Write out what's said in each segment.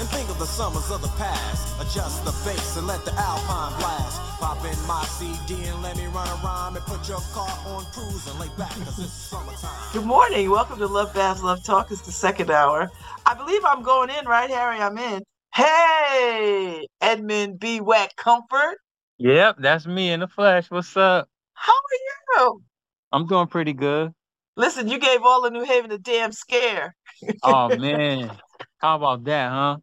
And think of the summers of the past. Adjust the bass and let the alpine blast. Pop in my CD and let me run around and put your car on cruise and lay back cause it's summertime. Good morning. Welcome to Lovebabz Lovetalk. It's the second hour. I believe I'm going in, right, Harry? I'm in. Hey, Edmund B*Wak Comfort. Yep, that's me in the flesh. What's up? How are you? I'm doing pretty good. Listen, you gave all of New Haven a damn scare. Oh man. How about that, huh?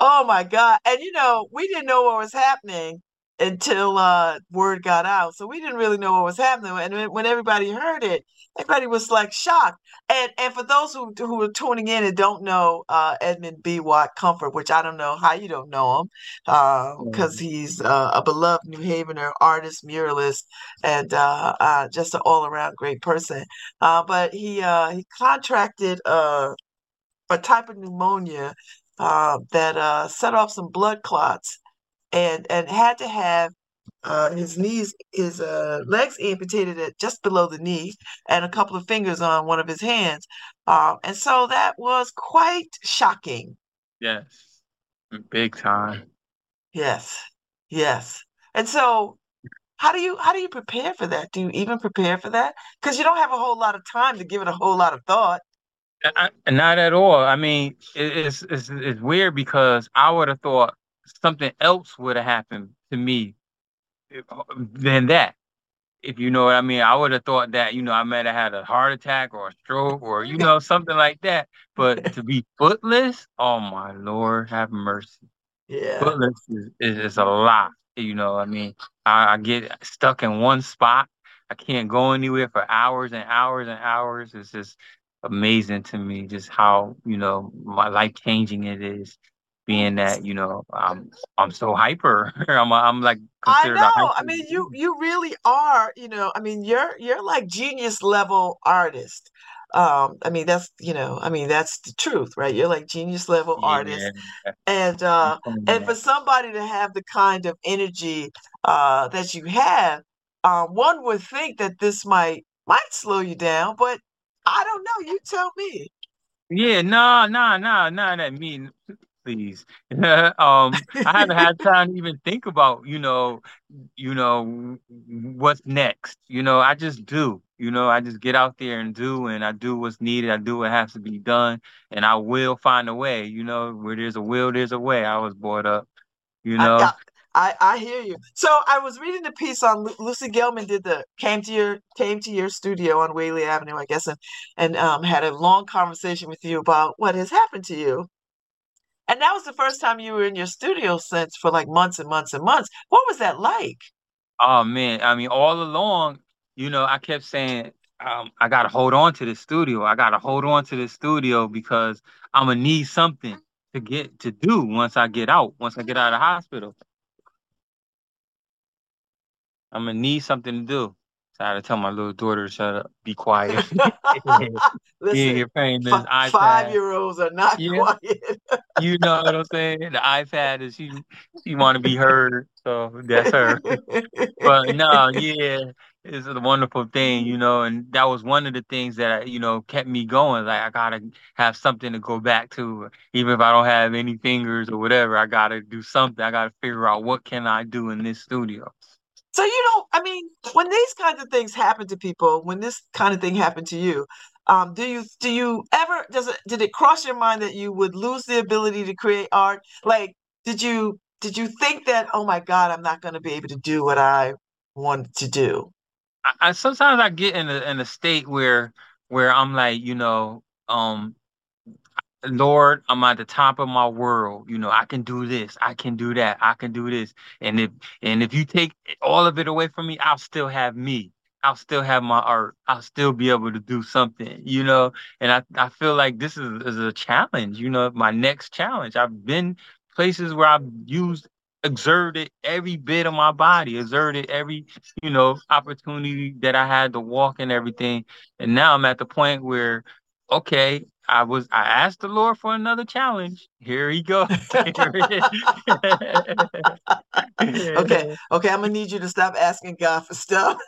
Oh my God. And you know, we didn't know what was happening until uh word got out. So we didn't really know what was happening. And when- everybody heard it, everybody was like shocked. And and for those who who are tuning in and don't know uh Edmund B*Wak Comfort, which I don't know how you don't know him, because he's uh, a beloved New Havener artist, muralist, and uh, uh just an all around great person. Uh, but he uh he contracted uh a type of pneumonia uh, that uh, set off some blood clots and and had to have uh, his knees, his uh, legs amputated at just below the knee, and a couple of fingers on one of his hands. Um, and so that was quite shocking. Yes. Big time. Yes, yes. And so, how do you how do you prepare for that? Do you even prepare for that? Because you don't have a whole lot of time to give it a whole lot of thought. I, not at all. I mean, it, it's, it's it's weird because I would have thought something else would have happened to me if- than that. If you know what I mean, I would have thought that you know I might have had a heart attack or a stroke or you know something like that. But to be footless, oh my lord, have mercy. Yeah. Footless is, is, is a lot. You know, I mean, I, I get stuck in one spot. I can't go anywhere for hours and hours and hours. It's just amazing to me just how, you know, my life changing it is. Being that, you know, I'm I'm so hyper. I'm I'm like I considered a know. hyper. I mean, you you really are, you know, I mean, you're you're like genius level artist. Um, I mean, that's, you know, I mean, that's the truth, right? You're like genius level artist. Yeah, And uh and for somebody to have the kind of energy uh that you have, uh, one would think that this might might slow you down, but I don't know. You tell me. Yeah, nah, nah, nah, nah, that mean, please. Um, I haven't had time to even think about, you know, you know, what's next. You know, I just do. You know, I just get out there and do, and I do what's needed. I do what has to be done, and I will find a way. You know, where there's a will, there's a way. I was brought up, you know. I I I hear you. So I was reading the piece on Lu- Lucy Gellman did the came to your came to your studio on Whaley Avenue, I guess, and and um had a long conversation with you about what has happened to you. And that was the first time you were in your studio since for like months and months and months. What was that like? Oh man, I mean, all along, you know, I kept saying, um, I gotta hold on to this studio. I gotta hold on to this studio because I'm gonna need something to get to do once I get out, once I get out of the hospital. I'm gonna need something to do. So I had to tell my little daughter to shut up, be quiet. Yeah, Listen, you're playing this iPad. five-year-olds are not Yeah. quiet. You know what I'm saying? The iPad is she she want to be heard, so that's her. But no, yeah, it's a wonderful thing, you know, and that was one of the things that you know kept me going. Like I gotta have something to go back to, even if I don't have any fingers or whatever. I gotta do something. I gotta figure out what can I do in this studio. So you know, I mean, when these kinds of things happen to people, when this kind of thing happened to you, um, do you do you ever does it did it cross your mind that you would lose the ability to create art? Like, did you did you think that, oh my God, I'm not going to be able to do what I wanted to do? I, I sometimes I get in a in a state where where I'm like, you know, um, Lord, I'm at the top of my world. You know, I can do this, I can do that, I can do this. And if and if you take all of it away from me, I'll still have me. I'll still have my art. I'll still be able to do something, you know. And I, I feel like this is, is a challenge, you know, my next challenge. I've been places where I've used exerted every bit of my body, exerted every, you know, opportunity that I had to walk and everything. And now I'm at the point where, okay, I was I asked the Lord for another challenge. Here he goes. okay, okay, I'm gonna need you to stop asking God for stuff.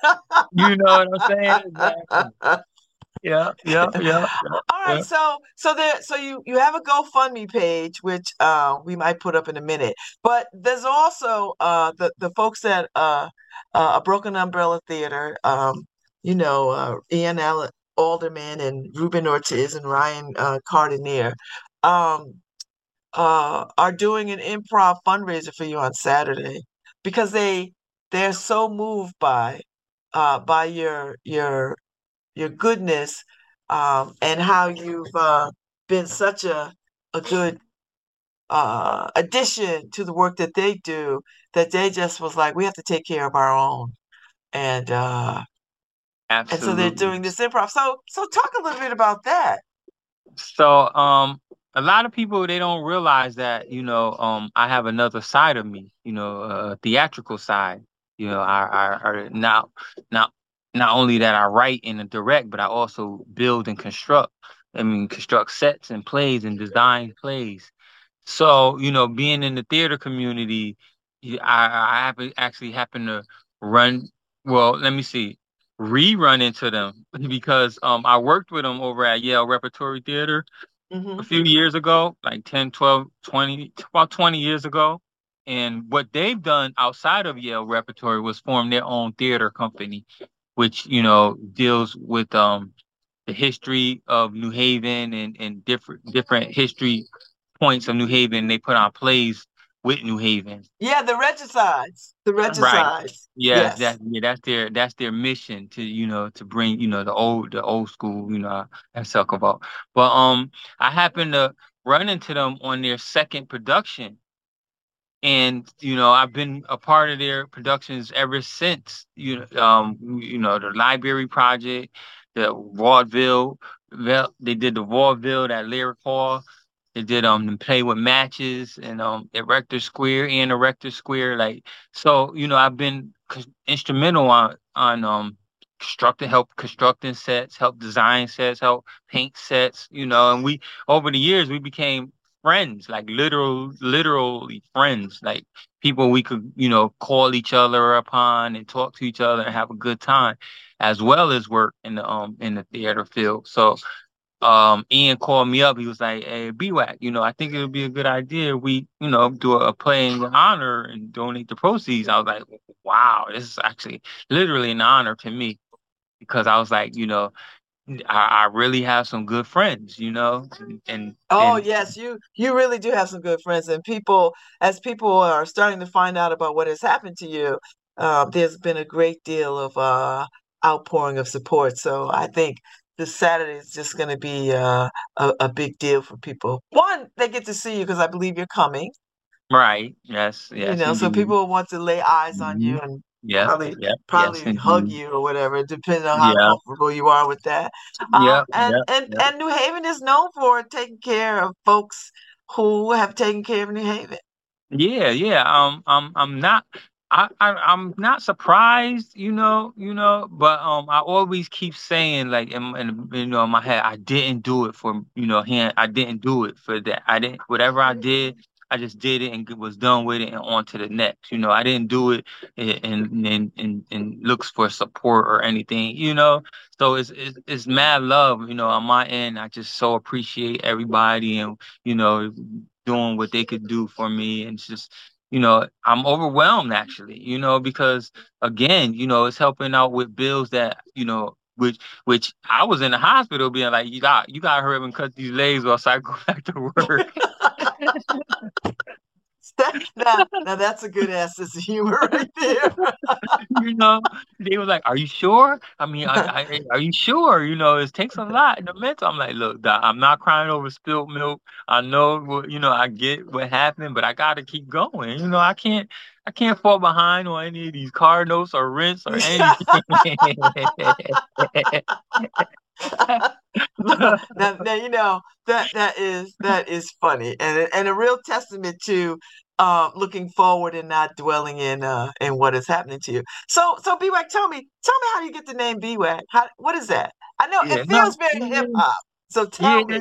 you know what I'm saying? Exactly yeah, yeah, yeah. All right, yeah. so so there, so you you have a GoFundMe page, which uh we might put up in a minute, but there's also uh the the folks at uh, uh a Broken Umbrella Theater, um, you know, uh, Ian Allen Alderman and Ruben Ortiz and Ryan uh, Cardinier, um, uh, are doing an improv fundraiser for you on Saturday because they they're so moved by uh by your your your goodness, um, and how you've uh, been such a a good uh, addition to the work that they do. That they just was like, we have to take care of our own, and uh, Absolutely. and so they're doing this improv. So so talk a little bit about that. So um a lot of people they don't realize that you know um I have another side of me, you know, a theatrical side. You know, I I, I now now not only that I write and direct, but I also build and construct. I mean, construct sets and plays and design plays. So, you know, being in the theater community, I, I actually happen to run. Well, let me see, rerun into them because um, I worked with them over at Yale Repertory Theater mm-hmm. a few years ago, like 10, 12, 20, about 20 years ago. And what they've done outside of Yale Repertory was form their own theater company which you know deals with um the history of New Haven and and different different history points of New Haven. They put on plays with New Haven. Yeah, the regicides. The regicides. Right. Yeah, yes. that, yeah, that's their that's their mission to you know to bring you know the old the old school you know that's talk about. But um, I happened to run into them on their second production and you know I've been a part of their productions ever since. You know, um, you know the Library Project, the vaudeville. Well, they did the vaudeville at Lyric Hall. Did um play with matches and um at Rector Square and the Rector Square. Like so, you know I've been instrumental on on um constructing help constructing sets, help design sets, help paint sets. You know, and we over the years we became friends, like literal, literally friends, like people we could, you know, call each other upon and talk to each other and have a good time, as well as work in the um in the theater field. So um Ian called me up. He was like, Hey BWAC, you know, I think it would be a good idea. We, you know, do a play in your honor and donate the proceeds. I was like, Wow, this is actually literally an honor to me. Because I was like, you know, I, I really have some good friends, you know, and oh and, yes, you you really do have some good friends, and people as people are starting to find out about what has happened to you, uh, there's been a great deal of uh, outpouring of support. So I think this Saturday is just going to be uh, a a big deal for people. One, they get to see you because I believe you're coming. Right. Yes. Yes. You know, indeed. so people want to lay eyes on you mm-hmm. and yeah, probably yeah, probably yes, hug you or whatever, depending on how yeah. comfortable you are with that. Um, yeah, and and and New Haven is known for taking care of folks who have taken care of New Haven. Yeah, yeah. Um, I'm I'm not. I, I I'm not surprised, you know, you know, but um, I always keep saying like in, in you know in my head, I didn't do it for you know him. I didn't do it for that. I didn't whatever I did. I just did it and was done with it and on to the next. You know, I didn't do it and and and, and looks for support or anything. You know, so it's, it's it's mad love. You know, on my end, I just so appreciate everybody and you know doing what they could do for me and just you know i'm overwhelmed actually you know because again you know it's helping out with bills that you know which which I was in the hospital being like, you got you got to hurry up and cut these legs or I go back to work. now, now that's a good ass sense of humor right there. you know, they were like, "Are you sure?" I mean, I, I, are you sure? You know, it takes a lot in the mental. I'm like, "Look, doc, I'm not crying over spilled milk. I know, what, you know, I get what happened, but I got to keep going. You know, I can't, I can't fall behind on any of these car notes or rents or anything." now, now, you know that that is that is funny and and a real testament to uh, looking forward and not dwelling in uh, in what is happening to you. So so BWAC, tell me tell me how you get the name BWAC. How what is that? I know Yeah, it no, feels very hip hop. So tell me.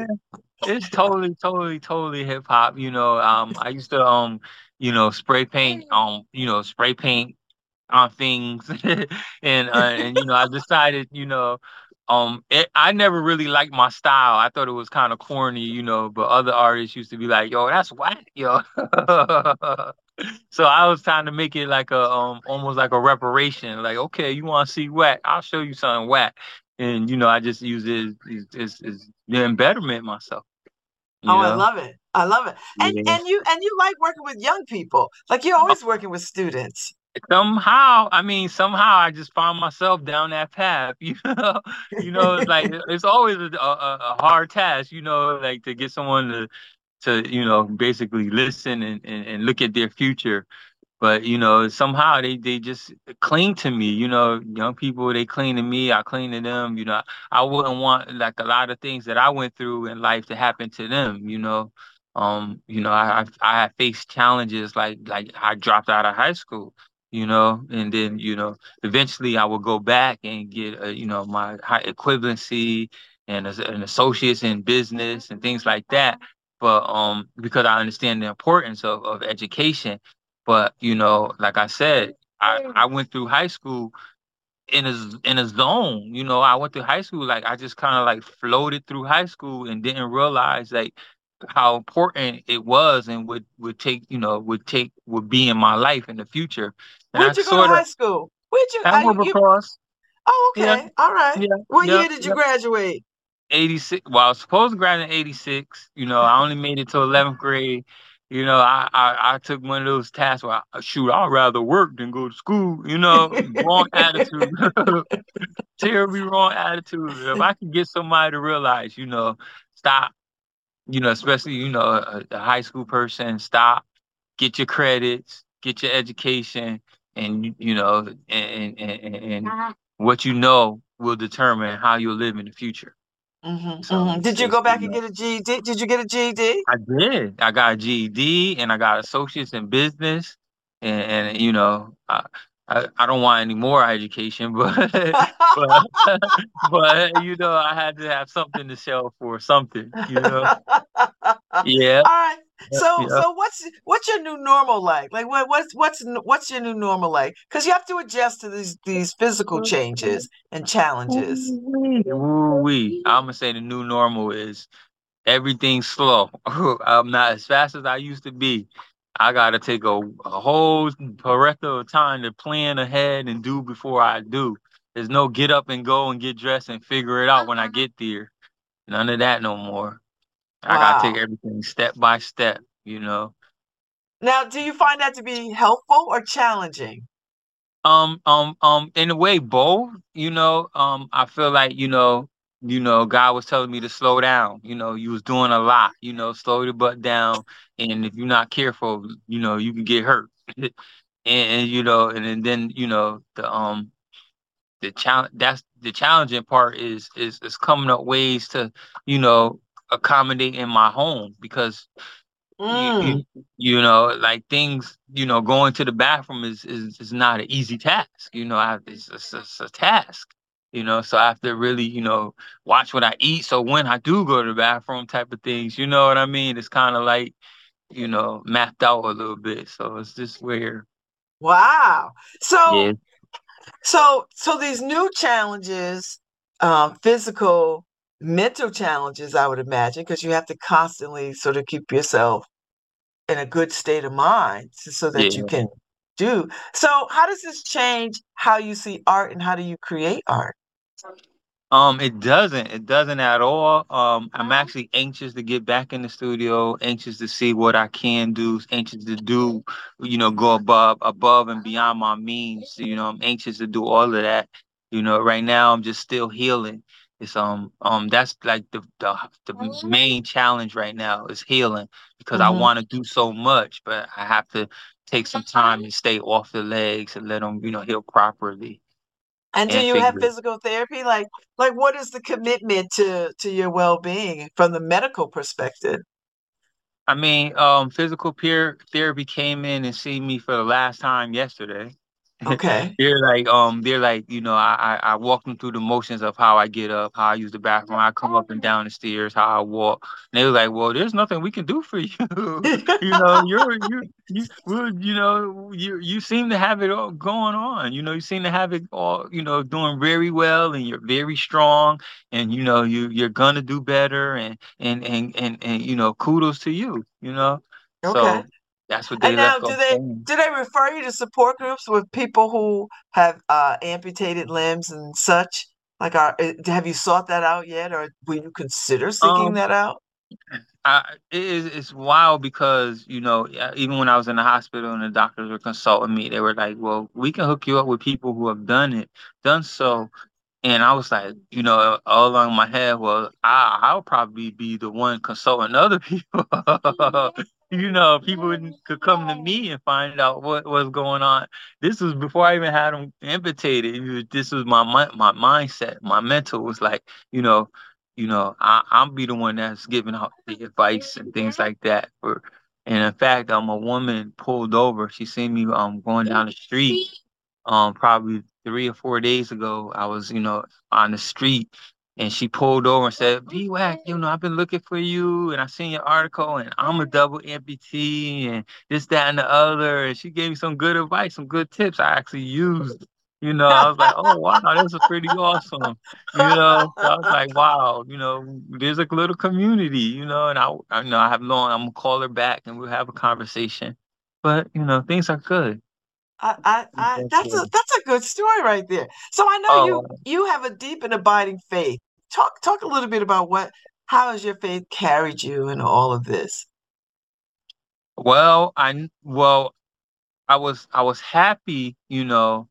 It's totally, totally, totally hip hop. You know, um, I used to um, you know, spray paint, um, you know, spray paint on things, and uh, and you know, I decided, you know, um, it, I never really liked my style. I thought it was kind of corny, you know, but other artists used to be like, "Yo, that's whack, yo." So I was trying to make it like a um almost like a reparation. Like, okay, you want to see whack? I'll show you something whack. And you know, I just use it as, as, as the embetterment myself. Oh, I love it. I love it. And Yeah. and you and you like working with young people. Like you're always working with students. Somehow, I mean, somehow I just found myself down that path. You know, you know, it's like it's always a, a, a hard task. You know, like to get someone to to you know basically listen and, and, and look at their future. But you know, somehow they they just cling to me. You know, young people they cling to me. I cling to them. You know, I wouldn't want like a lot of things that I went through in life to happen to them. You know, um, you know, I I have faced challenges like like I dropped out of high school. You know, and then you know, eventually I will go back and get uh, you know my high equivalency and as an associates in business and things like that. But um, because I understand the importance of of education but you know, like I said, I, I went through high school in a in a zone. You know, I went through high school like I just kind of like floated through high school and didn't realize like how important it was and would would take you know would take would be in my life in the future. And Where'd you go to high school? Where'd you, you, you Wilbur Cross. oh Yeah, okay. All right. yeah, What yeah, year did you yeah. graduate? 86. Well, I was supposed to graduate in 86. You know, I only made it to 11th grade. You know, I, I, I took one of those tasks where, I, shoot, I'd rather work than go to school. You know, wrong attitude. Terribly wrong attitude. If I could get somebody to realize, you know, stop, you know, especially, you know, a, a high school person, stop, get your credits, get your education, and, you know, and, and, and, and what you know will determine how you'll live in the future. hmm So hmm Did you go back you and get a GED? Did you get a GED? I did. I got a GED and I got associates in business, and, and you know, I, I I don't want any more education, but but but you know, I had to have something to show for something. You know, yeah, All right. So yeah. so what's what's your new normal like? Like what what's what's what's your new normal like? Because you have to adjust to these these physical changes and challenges. Woo-wee. I'm gonna say the new normal is everything slow. I'm not as fast as I used to be. I gotta take a, a whole Pareto of time to plan ahead and do before I do. There's no get up and go and get dressed and figure it out when I get there. None of that no more. I gotta take everything step by step, you know. Now, do you find that to be helpful or challenging? Um, um, um, in a way, both, you know, um, I feel like, you know, you know, God was telling me to slow down. You know, you was doing a lot, you know, slow your butt down. And if you're not careful, you know, you can get hurt. and, and you know, and, and then, you know, the um the challenge that's the challenging part is is is coming up ways to, you know, accommodate in my home because you, Mm. you you know like things you know going to the bathroom is is, is not an easy task you know I it's, it's, it's a task you know so I have to really you know watch what I eat. So when I do go to the bathroom type of things you know what I mean? It's kind of like you know mapped out a little bit. So it's just where Wow. So yeah. so so these new challenges, um, physical, mental challenges, I would imagine, because you have to constantly sort of keep yourself in a good state of mind so, so that you can do. So how does this change how you see art and how do you create art? Um, it doesn't. It doesn't at all. Um, I'm actually anxious to get back in the studio, anxious to see what I can do, anxious to do, you know, go above above and beyond my means. You know, I'm anxious to do all of that. You know, right now I'm just still healing. It's um um that's like the the the main challenge right now is healing because I hmm want to do so much, but I have to take some time and stay off the legs and let them, you know, heal properly And do and you have figure. physical therapy? Like like what is the commitment to to your well-being from the medical perspective? I mean, um, physical peer therapy came in and seen me for the last time yesterday. Okay. they're like, um, they're like, you know, I, I I walk them through the motions of how I get up, how I use the bathroom, how I come up and down the stairs, how I walk. And they were like, well, there's nothing we can do for you. you know, you're you you well, you know, you you seem to have it all going on. You know, you seem to have it all, you know, doing very well, and you're very strong, and you know, you you're gonna do better, and and and and and you know, kudos to you. You know, Okay. so that's what they And now, do they saying. do they refer you to support groups with people who have uh, amputated limbs and such? Like, are uh, have you sought that out yet, or will you consider seeking Um, that out? I it is it's wild because you know even when I was in the hospital and the doctors were consulting me, they were like, "Well, we can hook you up with people who have done it, done so." And I was like, you know, all along my head, well, I I'll probably be the one consulting other people. You know, people could come to me and find out what was going on. This was before I even had them amputated. This was my my mindset. My mental was like, you know, you know, I, I'll be the one that's giving out the advice and things like that. For, and in fact, um, a woman pulled over. She seen me um going down the street um probably three or four days ago. I was, you know, on the street and she pulled over and said, oh, B-Wack, you know, I've been looking for you and I seen your article and I'm a double amputee and this, that, and the other. And she gave me some good advice, some good tips I actually used. You know, I was like, oh wow, this is pretty awesome. You know, so I was like, wow, you know, there's a little community, you know, and I, I you know, I have long, I'm gonna call her back and we'll have a conversation. But you know, things are good. I, I, I that's a good. that's a good story right there. So I know you Oh, you have a deep and abiding faith. Talk talk a little bit about what how has your faith carried you in all of this? well, I well, I was I was happy, you know,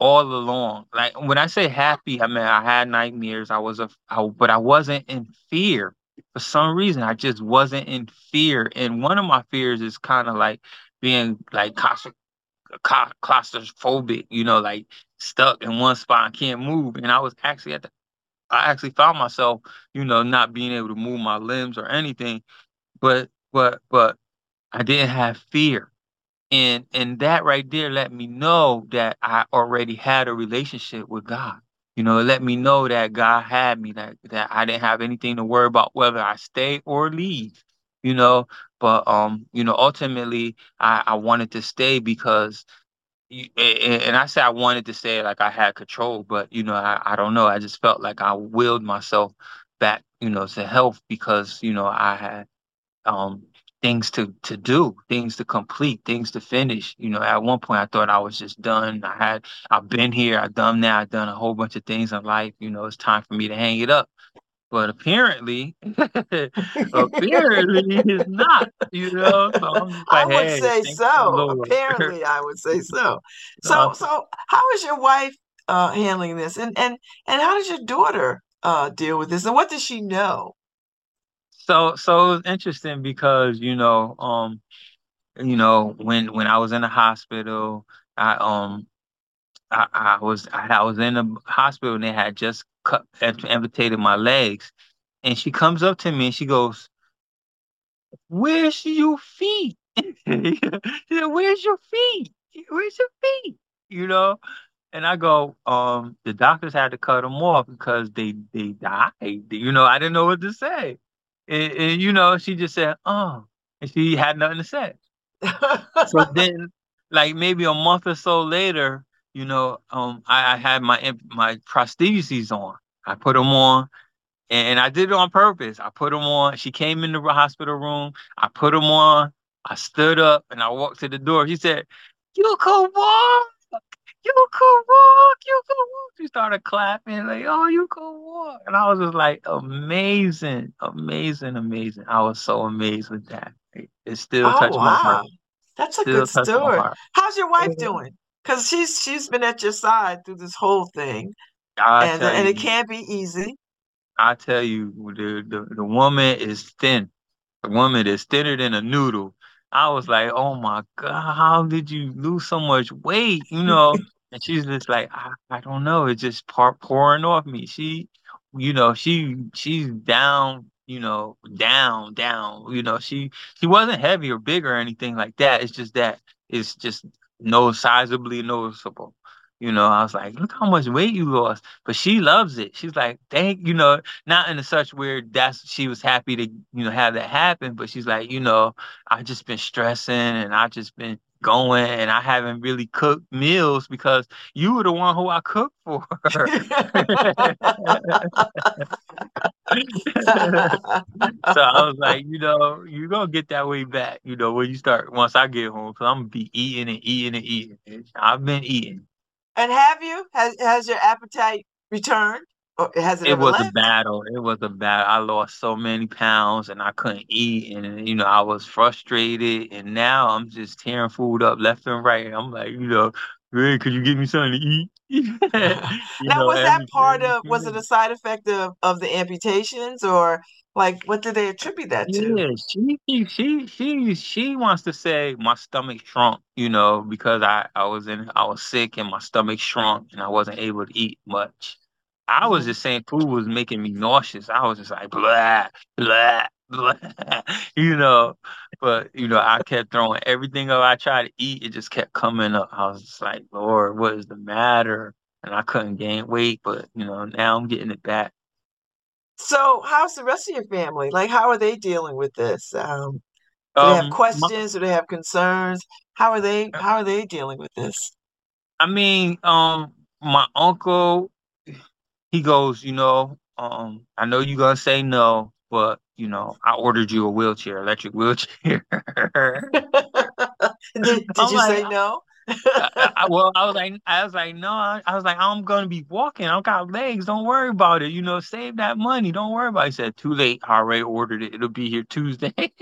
all along. Like when I say happy, I mean I had nightmares. I was a, I, but I wasn't in fear. For some reason, I just wasn't in fear. And one of my fears is kind of like being like claustro- claustrophobic, you know, like stuck in one spot and can't move. And I was actually at the, I actually found myself, you know, not being able to move my limbs or anything. But but but I didn't have fear. And and that right there let me know that I already had a relationship with God. You know, it let me know that God had me, that that I didn't have anything to worry about whether I stay or leave. You know, but um, you know, ultimately I, I wanted to stay because and I say I wanted to say like I had control, but you know, I, I don't know. I just felt like I willed myself back, you know, to health because, you know, I had um things to to do, things to complete, things to finish. You know, at one point I thought I was just done. I had I've been here, I've done that, I've done a whole bunch of things in life. You know, it's time for me to hang it up. But apparently, apparently it's not. You know, so I'm I would hey, say so. Apparently, I would say so. So so how is your wife uh handling this? And and and how does your daughter uh deal with this? And what does she know? so so it was interesting because you know, um, you know, when when I was in the hospital, I um I, I was I, I was in the hospital and they had just cut amputated my legs. And she comes up to me and she goes, Where's your feet? Where's your feet? Where's your feet? You know? And I go, um, the doctors had to cut them off because they they died. You know, I didn't know what to say. And, and you know, she just said, oh, and she had nothing to say. So then, like maybe a month or so later, you know, um, I, I had my my prostheses on. I put them on, and I did it on purpose. I put them on. She came in the hospital room. I put them on. I stood up and I walked to the door. She said, "You can walk. You can walk. You can walk." She started clapping like, "Oh, you can walk!" And I was just like, "Amazing, amazing, amazing." I was so amazed with that. It, it still Oh touched my heart. wow. That's a Still good story. How's your wife doing? Because she's she's been at your side through this whole thing, I and uh, tell and it can't be easy. I tell you, the, the the woman is thin. The woman is thinner than a noodle. I was like, oh my God, how did you lose so much weight? You know? And she's just like, I, I don't know. It's just par pouring off me. She, you know, she she's down you know, down, down. You know, she she wasn't heavy or big or anything like that. It's just that it's just noticeably noticeable. You know, I was like, look how much weight you lost. But she loves it. She's like, thank you know, not in a such where that's she was happy to, you know, have that happen. But she's like, you know, I just been stressing and I just been going and I haven't really cooked meals because you were the one who I cooked for. so I was like, you know, you're gonna get that way back, you know, when you start once I get home, because I'm gonna be eating and eating and eating. I've been eating. And have you? Has has your appetite returned? Or has it, it was left? a battle. It was a battle. I lost so many pounds and I couldn't eat and you know, I was frustrated and now I'm just tearing food up left and right. And I'm like, you know, hey, could you give me something to eat? now know, was that part of was it a side effect of, of the amputations or like what did they attribute that to? Yeah, she she she she wants to say my stomach shrunk, you know, because I I was in I was sick and my stomach shrunk and I wasn't able to eat much. I was mm-hmm. just saying food was making me nauseous. I was just like blah blah blah, you know. But you know, I kept throwing everything up I tried to eat. It just kept coming up. I was just like, Lord, what is the matter? And I couldn't gain weight, but you know, now I'm getting it back. So, how's the rest of your family? Like, how are they dealing with this? Um, do they have um, questions? My, do they have concerns? How are they? Uh how are they dealing with this? I mean, um, my uncle he goes, you know, um, I know you're gonna say no, but you know, I ordered you a wheelchair, electric wheelchair. did, did you like, say no? I, I, well, I was like, I was like, no, I, I, was like, I'm gonna be walking. I don't got legs. Don't worry about it. You know, save that money. Don't worry about it. He said, too late. I already ordered it. It'll be here Tuesday.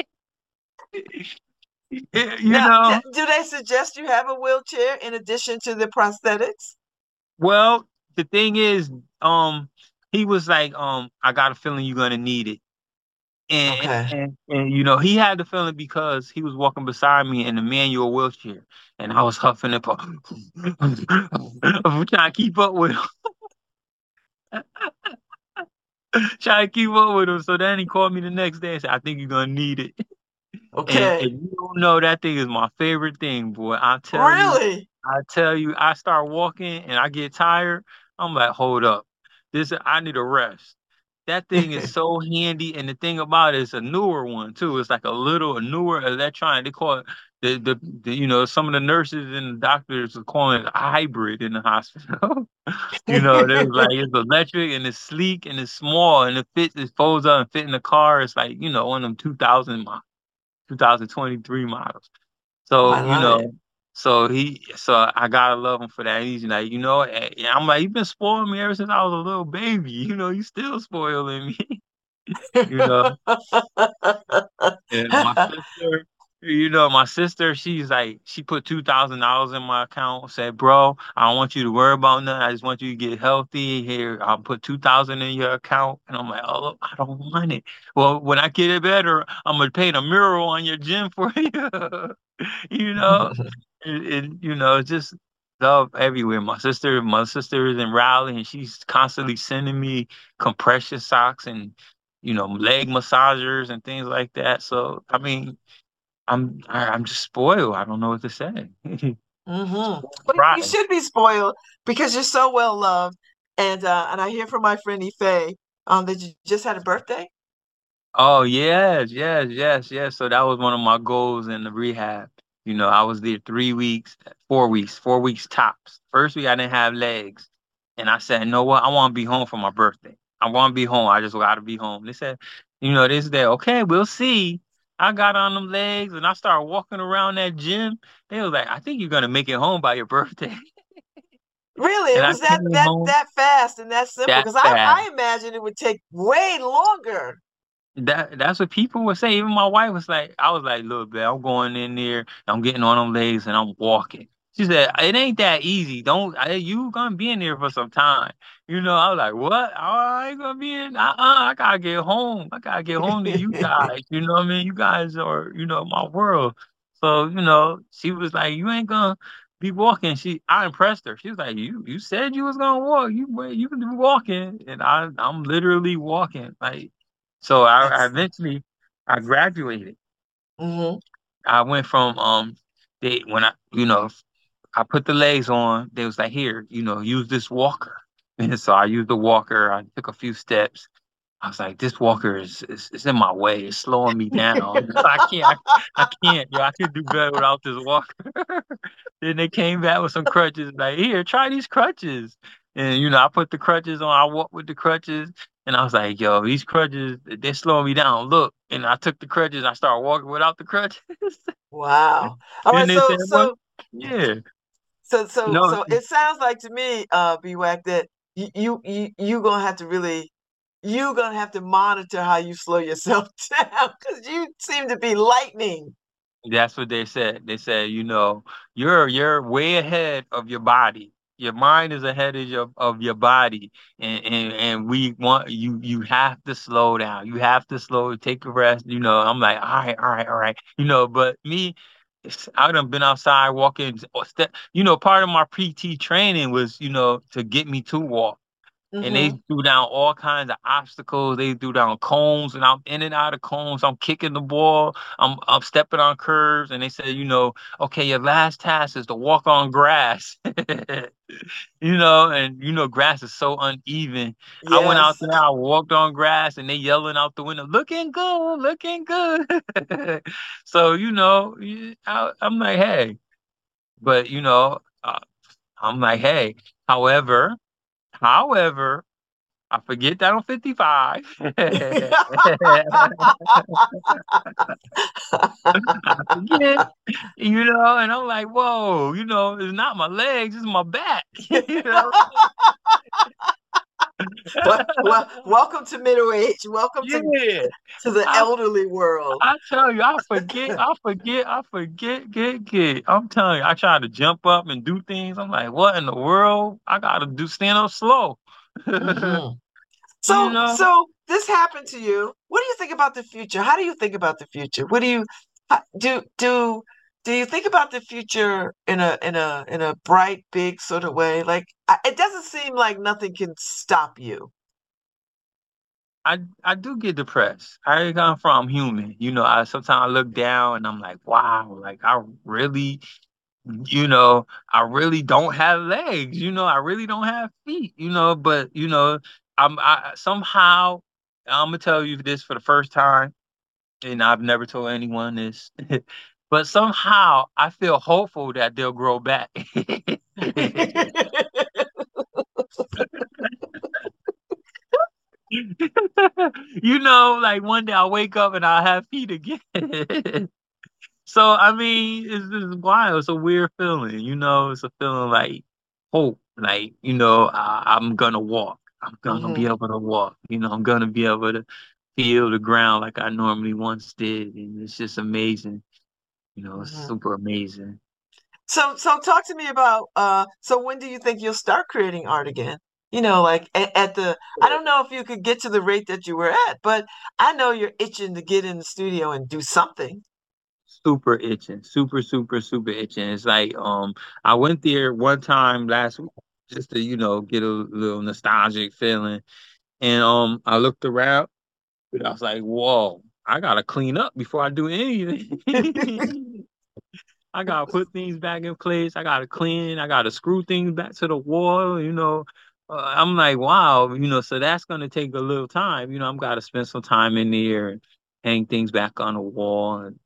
you now, know, do they suggest you have a wheelchair in addition to the prosthetics? Well, the thing is, um, he was like, um, I got a feeling you're gonna need it. And, okay. and, and you know, he had the feeling because he was walking beside me in a manual wheelchair and I was huffing and puffing. I'm trying to keep up with him. trying to keep up with him. So then he called me the next day and said, I think you're gonna need it. Okay. And, and you don't know that thing is my favorite thing, boy. I tell really? you. I tell you, I start walking and I get tired. I'm like, hold up. This I need a rest. That thing is so handy, and the thing about it is a newer one too. It's like a little a newer electronic. They call it the, the, the you know some of the nurses and the doctors are calling it a hybrid in the hospital. you know, there's like it's electric and it's sleek and it's small and it fits. It folds up and fit in the car. It's like you know one of them 2000 models, 2023 models. So you know. It. So he, so I gotta love him for that. He's like, you know, I'm like, you've been spoiling me ever since I was a little baby. You know, you still spoiling me. you know. and my sister, you know, my sister, she's like, she put two thousand dollars in my account. Said, bro, I don't want you to worry about nothing. I just want you to get healthy. Here, I'll put two thousand in your account. And I'm like, oh, I don't want it. Well, when I get it better, I'm gonna paint a mural on your gym for you. you know it, it, you know, just love everywhere. My sister, my sister is in Raleigh, and she's constantly sending me compression socks and you know leg massagers and things like that. So I mean, I'm I'm just spoiled. I don't know what to say. mm-hmm. But you should be spoiled because you're so well loved. And uh, and I hear from my friend Ife um, that you just had a birthday. Oh yes, yes, yes, yes. So that was one of my goals in the rehab. You know, I was there three weeks, four weeks, four weeks tops. First week I didn't have legs. And I said, you know what? I want to be home for my birthday. I want to be home. I just got to be home. They said, you know, this, that. Okay, we'll see. I got on them legs and I started walking around that gym. They was like, I think you're going to make it home by your birthday. Really? And it was that that home. that fast and that simple? Because I, I imagine it would take way longer that that's what people would say. Even my wife was like, I was like, look, man, I'm going in there, I'm getting on them legs, and I'm walking. She said, it ain't that easy. Don't you gonna be in there for some time? You know, I was like, what? I ain't gonna be in. Uh, uh I gotta get home. I gotta get home to you guys. you know what I mean? You guys are, you know, my world. So you know, she was like, you ain't gonna be walking. She, I impressed her. She was like, you, you said you was gonna walk. You, you can be walking, and I, I'm literally walking. Like So I, I eventually I graduated. Mm-hmm. I went from um they when I you know I put the legs on, they was like, here, you know, use this walker. And so I used the walker. I took a few steps. I was like, this walker is is, is in my way. It's slowing me down. I can't, I, I can't. Yo, I could do better without this walker. then they came back with some crutches. Like, here, try these crutches. And you know, I put the crutches on. I walked with the crutches, and I was like, "Yo, these crutches, they're slowing me down." Look, and I took the crutches. and I started walking without the crutches. wow. All right, so, so yeah. So so no. so it sounds like to me, uh, BWAC, that you you you you gonna have to really you're gonna have to monitor how you slow yourself down because you seem to be lightning. That's what they said. They said, you know, you're you're way ahead of your body. Your mind is ahead of your of your body, and and, and we want you. You have to slow down. You have to slow. Take a rest. You know, I'm like, all right, all right, all right. You know, but me, I done been outside walking. Step, you know, part of my PT training was, you know, to get me to walk. Mm-hmm. And they mm-hmm. threw down all kinds of obstacles. They threw down cones, and I'm in and out of cones. I'm kicking the ball. I'm I'm stepping on curves, and they said, you know, okay, your last task is to walk on grass. you know, and you know, grass is so uneven. Yes. I went out there, I walked on grass, and they yelling out the window, "Looking good, looking good." so you know, I, am like, hey, but you know, uh, I'm like, hey. However, However, I forget that I'm 55. forget, you know, and I'm like, whoa, you know, it's not my legs, it's my back. you know? Well, well, welcome to middle age. Welcome yeah. to, to the I, elderly world. I tell you, I forget, I forget, I forget, get, get. I'm telling you, I try to jump up and do things. I'm like, what in the world? I gotta do stand up slow. mm-hmm. So, you know? so this happened to you. What do you think about the future? How do you think about the future? What do you do? Do do you think about the future in a in a in a bright big sort of way? Like it doesn't seem like nothing can stop you. I i do get depressed. I come from human you know i sometimes i look down and i'm like wow like i really you know i really don't have legs you know i really don't have feet you know but you know i'm i somehow i'm gonna tell you this for the first time and i've never told anyone this but somehow I feel hopeful that they'll grow back. you know, like one day I'll wake up and I'll have feet again. so I mean, it's, it's wild. It's a weird feeling. You know, it's a feeling like hope. Like you know, I, am gonna walk. I'm gonna mm-hmm. be able to walk. You know, I'm gonna be able to feel the ground like I normally once did, and it's just amazing. You know, it's mm-hmm. super amazing. So, so talk to me about. Uh, so when do you think you'll start creating art again? You know, like at, at the. I don't know if you could get to the rate that you were at, but I know you're itching to get in the studio and do something. Super itching, super, super, super itching. It's like um, I went there one time last week just to you know get a little nostalgic feeling, and um, I looked around, and I was like, whoa I gotta clean up before I do anything. I gotta put things back in place. I gotta clean. I gotta screw things back to the wall. You know, uh, I'm like, wow. You know, so that's gonna take a little time. You know, I'm gotta spend some time in there and hang things back on the wall and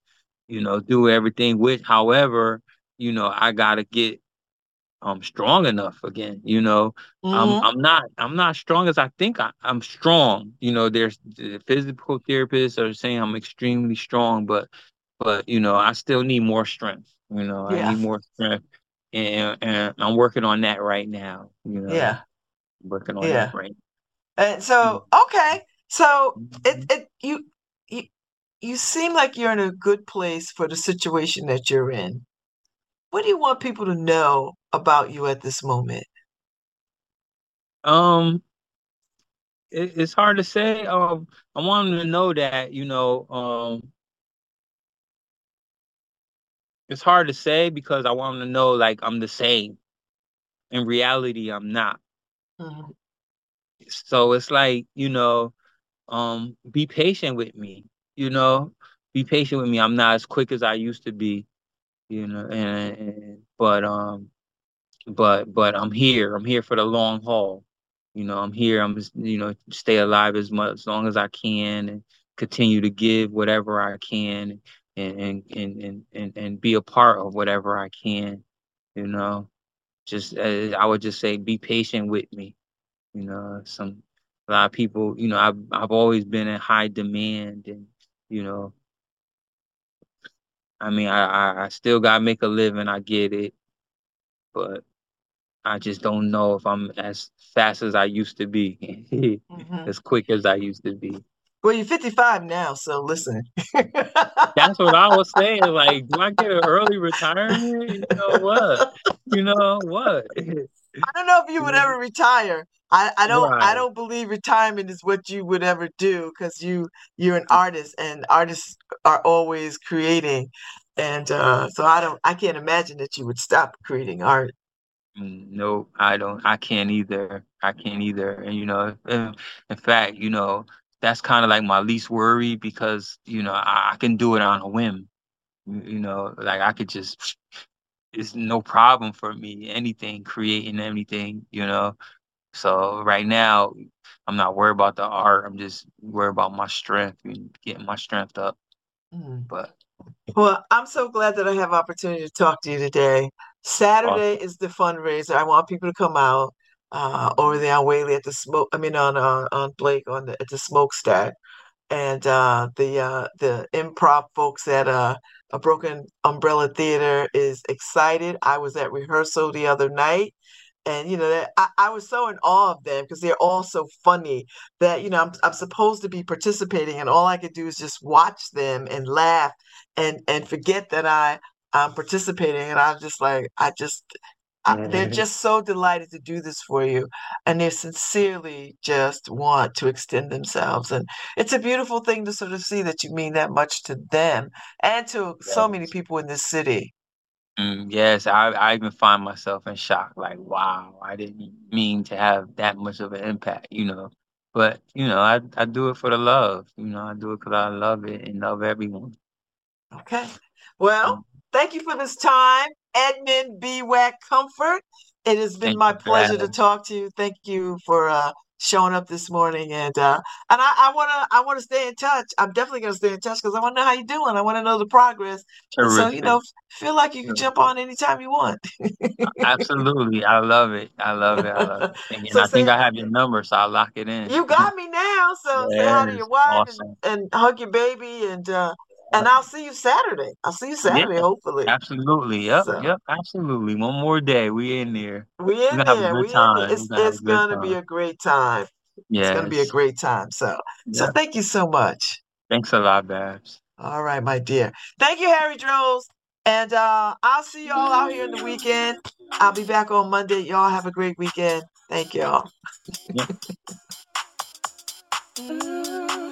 you know do everything. Which, however, you know, I gotta get um strong enough again. You know, mm-hmm. I'm I'm not I'm not strong as I think I, am strong. You know, there's the physical therapists are saying I'm extremely strong, but but you know, I still need more strength. You know, yeah. I need more strength. And and I'm working on that right now. You know. Yeah. working on yeah. that right. And so okay. So it mm-hmm. it you you you seem like you're in a good place for the situation that you're in. What do you want people to know about you at this moment? Um, it, it's hard to say. Um, I want them to know that you know, um, it's hard to say because I want them to know like I'm the same. In reality, I'm not. Mm-hmm. So it's like you know, um, be patient with me. You know, be patient with me. I'm not as quick as I used to be. You know, and, and but um, but but I'm here. I'm here for the long haul. You know, I'm here. I'm just you know stay alive as much as long as I can and continue to give whatever I can and and and and and, be a part of whatever I can. You know, just uh, I would just say be patient with me. You know, some a lot of people. You know, I've I've always been in high demand, and you know, I mean, I I, I still gotta make a living. I get it, but I just don't know if I'm as fast as I used to be, mm-hmm. as quick as I used to be. Well, you're 55 now, so listen. That's what I was saying. Like, do I get an early retirement? You know what? You know what? I don't know if you would ever retire. I, I don't right. I don't believe retirement is what you would ever do because you you're an artist and artists are always creating. And uh, so I don't I can't imagine that you would stop creating art. Mm, no, I don't. I can't either. I can't either. And you know, in, in fact, you know, that's kind of like my least worry because you know I, I, can do it on a whim. You know, like I could just. It's no problem for me. Anything, creating anything. You know, so right now I'm not worried about the art. I'm just worried about my strength and getting my strength up. Mm. But well, I'm so glad that I have opportunity to talk to you today. Saturday is the fundraiser. I want people to come out uh, over there on Whalley at the smoke. I mean, on uh, on Blake on the at the smokestack, and uh, the uh, the improv folks at uh, a Broken Umbrella Theater is excited. I was at rehearsal the other night, and you know I, I was so in awe of them because they're all so funny that you know I'm I'm supposed to be participating, and all I could do is just watch them and laugh and and forget that I I'm participating, and I'm just like, I just, I, they're just so delighted to do this for you, and they sincerely just want to extend themselves, and it's a beautiful thing to sort of see that you mean that much to them and to so many people in this city. Mm, yes, I, I even find myself in shock. Like, wow, I didn't mean to have that much of an impact, you know. But you know, I I do it for the love. You know, I do it because I love it and love everyone. Okay. Well, mm. Thank you for this time, Edmund B*Wak Comfort. It has been Thank my pleasure to talk to you. Thank you for uh, showing up this morning, and uh, and I, I wanna I wanna stay in touch. I'm definitely gonna stay in touch because I want to know how you're doing. I want to know the progress. So you know, feel like you can jump on anytime you want. Absolutely, I love it. I love it. I love it. And so I think I have your number, so I'll lock it in. You got me now. So yes, say hi to your wife awesome. and, and, hug your baby, and uh, and I'll see you Saturday. I'll see you Saturday, yeah, hopefully. Absolutely. Yep. So. Yep. Absolutely. One more day. We in there. We in there. We in there. It's, it's gonna time. be a great time. Yeah. It's gonna be a great time. So so thank you so much. Thanks a lot, Babz. All right, my dear. Thank you, Harry Droz. And uh, I'll see y'all out here in the weekend. I'll be back on Monday. Y'all have a great weekend. Thank y'all. Yeah.